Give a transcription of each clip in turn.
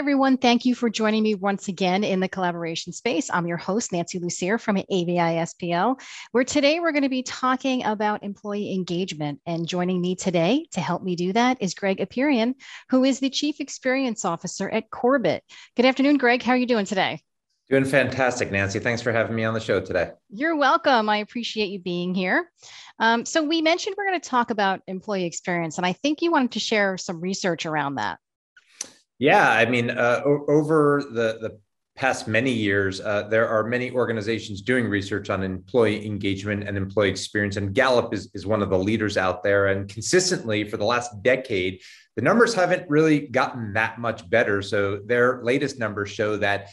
everyone. Thank you for joining me once again in the collaboration space. I'm your host, Nancy Lussier from AVI SPL, where today we're going to be talking about employee engagement. And joining me today to help me do that is Gregg Apirian, who is the Chief Experience Officer at Korbyt. Good afternoon, Gregg. How are you doing today? Doing fantastic, Nancy. Thanks for having me on the show today. You're welcome. I appreciate you being here. Um, so, we mentioned we're going to talk about employee experience, and I think you wanted to share some research around that. Yeah, I mean, uh, over the the past many years, uh, there are many organizations doing research on employee engagement and employee experience, and Gallup is is one of the leaders out there. And consistently for the last decade, the numbers haven't really gotten that much better. So their latest numbers show that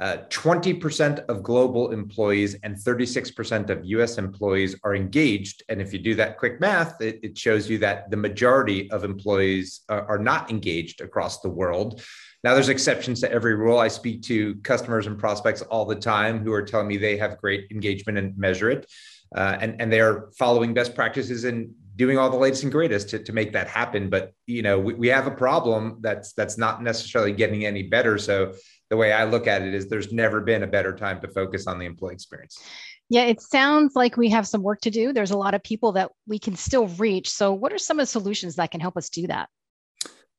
uh, 20% of global employees and 36% of US employees are engaged. And if you do that quick math, it, it shows you that the majority of employees are, are not engaged across the world. Now, there's exceptions to every rule. I speak to customers and prospects all the time who are telling me they have great engagement and measure it. Uh, and, and they're following best practices and doing all the latest and greatest to, to make that happen. But you know, we, we have a problem that's that's not necessarily getting any better. So the way I look at it is there's never been a better time to focus on the employee experience. Yeah, it sounds like we have some work to do. There's a lot of people that we can still reach. So, what are some of the solutions that can help us do that?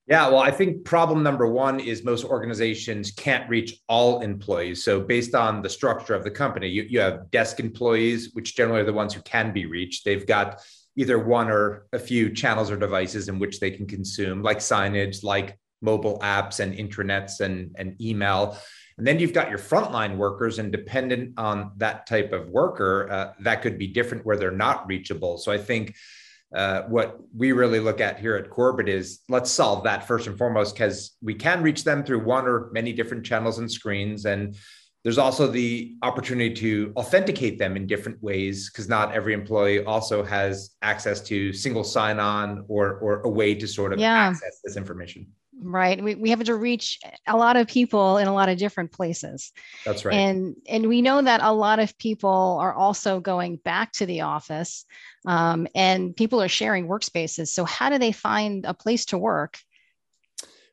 Yeah, well, I think problem number one is most organizations can't reach all employees. So, based on the structure of the company, you, you have desk employees, which generally are the ones who can be reached. They've got either one or a few channels or devices in which they can consume, like signage, like mobile apps and intranets and, and email. And then you've got your frontline workers, and dependent on that type of worker, uh, that could be different where they're not reachable. So I think uh, what we really look at here at Korbyt is let's solve that first and foremost, because we can reach them through one or many different channels and screens. And there's also the opportunity to authenticate them in different ways, because not every employee also has access to single sign on or, or a way to sort of yeah. access this information right? We, we have to reach a lot of people in a lot of different places. That's right. And and we know that a lot of people are also going back to the office um, and people are sharing workspaces. So how do they find a place to work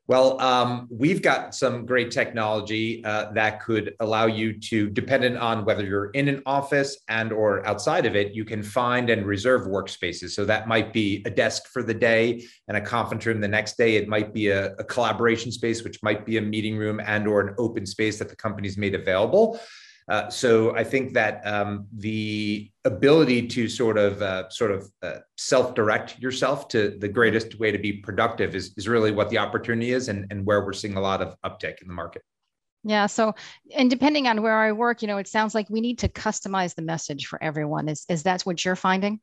well, um, we've got some great technology uh, that could allow you to, dependent on whether you're in an office and or outside of it, you can find and reserve workspaces. So that might be a desk for the day and a conference room the next day. It might be a, a collaboration space, which might be a meeting room and or an open space that the company's made available. Uh, so I think that um, the ability to sort of uh, sort of uh, self-direct yourself to the greatest way to be productive is, is really what the opportunity is and, and where we're seeing a lot of uptick in the market. Yeah. So, and depending on where I work, you know, it sounds like we need to customize the message for everyone. Is is that what you're finding?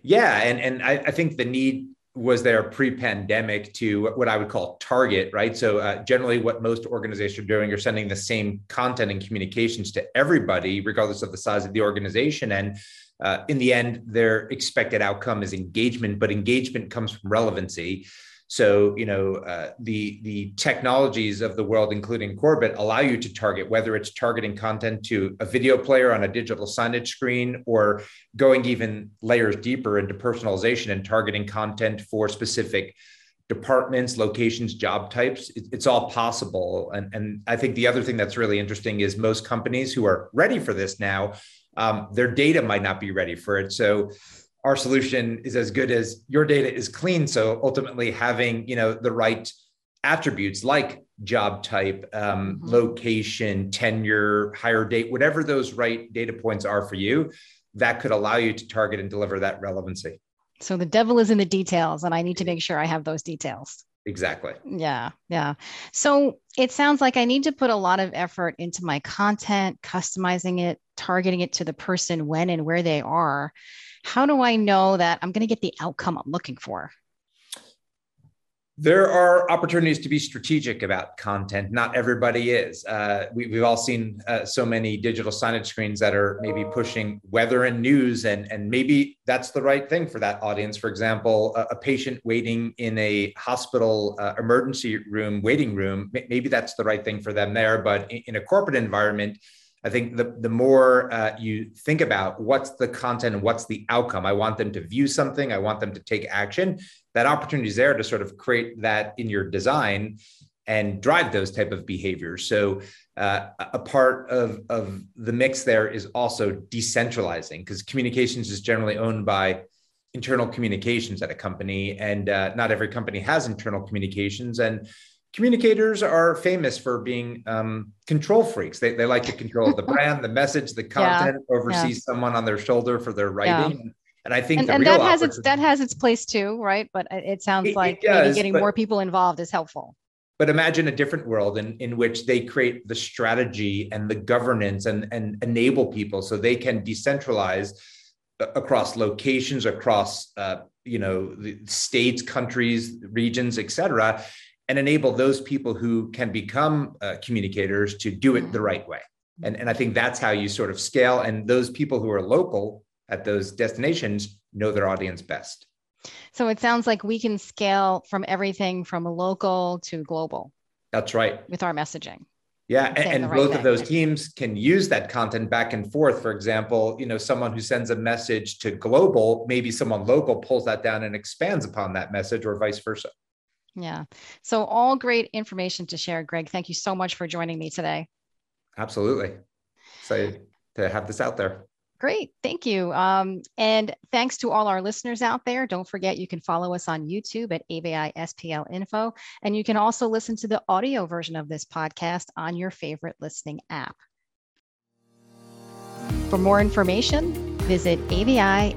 Yeah, and and I, I think the need was there pre-pandemic to what I would call target, right? So uh, generally, what most organizations are doing you're sending the same content and communications to everybody, regardless of the size of the organization. And uh, in the end, their expected outcome is engagement, but engagement comes from relevancy. So, you know, uh, the the technologies of the world, including Korbyt, allow you to target whether it's targeting content to a video player on a digital signage screen, or going even layers deeper into personalization and targeting content for specific departments, locations, job types. It, it's all possible. And and I think the other thing that's really interesting is most companies who are ready for this now, um, their data might not be ready for it. So our solution is as good as your data is clean. So ultimately, having you know the right attributes like job type, um, mm-hmm. location, tenure, hire date, whatever those right data points are for you, that could allow you to target and deliver that relevancy. So the devil is in the details, and I need to make sure I have those details. Exactly. Yeah. Yeah. So it sounds like I need to put a lot of effort into my content, customizing it, targeting it to the person when and where they are how do I know that I'm going to get the outcome I'm looking for? There are opportunities to be strategic about content. Not everybody is. Uh, we, have all seen uh, so many digital signage screens that are maybe pushing weather and news, and, and maybe that's the right thing for that audience. For example, a, a patient waiting in a hospital uh, emergency room, waiting room, maybe that's the right thing for them there. But in, in a corporate environment, I think the, the more uh, you think about what's the content and what's the outcome, I want them to view something, I want them to take action. That opportunity is there to sort of create that in your design. and drive those type of behaviors. So uh, a part of, of the mix there is also decentralizing because communications is generally owned by internal communications at a company, and uh, not every company has internal communications. And communicators are famous for being um, control freaks. They, they like to control the brand, the message, the content, yeah, oversee yeah. someone on their shoulder for their writing. Yeah. And I think and, and that has its that has its place too, right? But it sounds it, like it does, maybe getting but, more people involved is helpful. But imagine a different world in, in which they create the strategy and the governance and, and enable people so they can decentralize across locations, across uh, you know the states, countries, regions, et cetera, and enable those people who can become uh, communicators to do it the right way. And, and I think that's how you sort of scale. And those people who are local at those destinations know their audience best. So it sounds like we can scale from everything from local to global. That's right. With our messaging. Yeah, and, and right both thing. of those teams can use that content back and forth. For example, you know, someone who sends a message to global, maybe someone local pulls that down and expands upon that message, or vice versa. Yeah. So all great information to share, Gregg. Thank you so much for joining me today. Absolutely. Excited to have this out there. Great. Thank you. Um, and thanks to all our listeners out there. Don't forget you can follow us on YouTube at AVI SPL Info. And you can also listen to the audio version of this podcast on your favorite listening app. For more information, visit avispl.com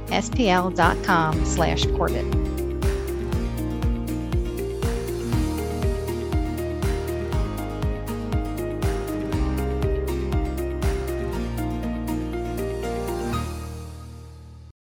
slash Korbyt.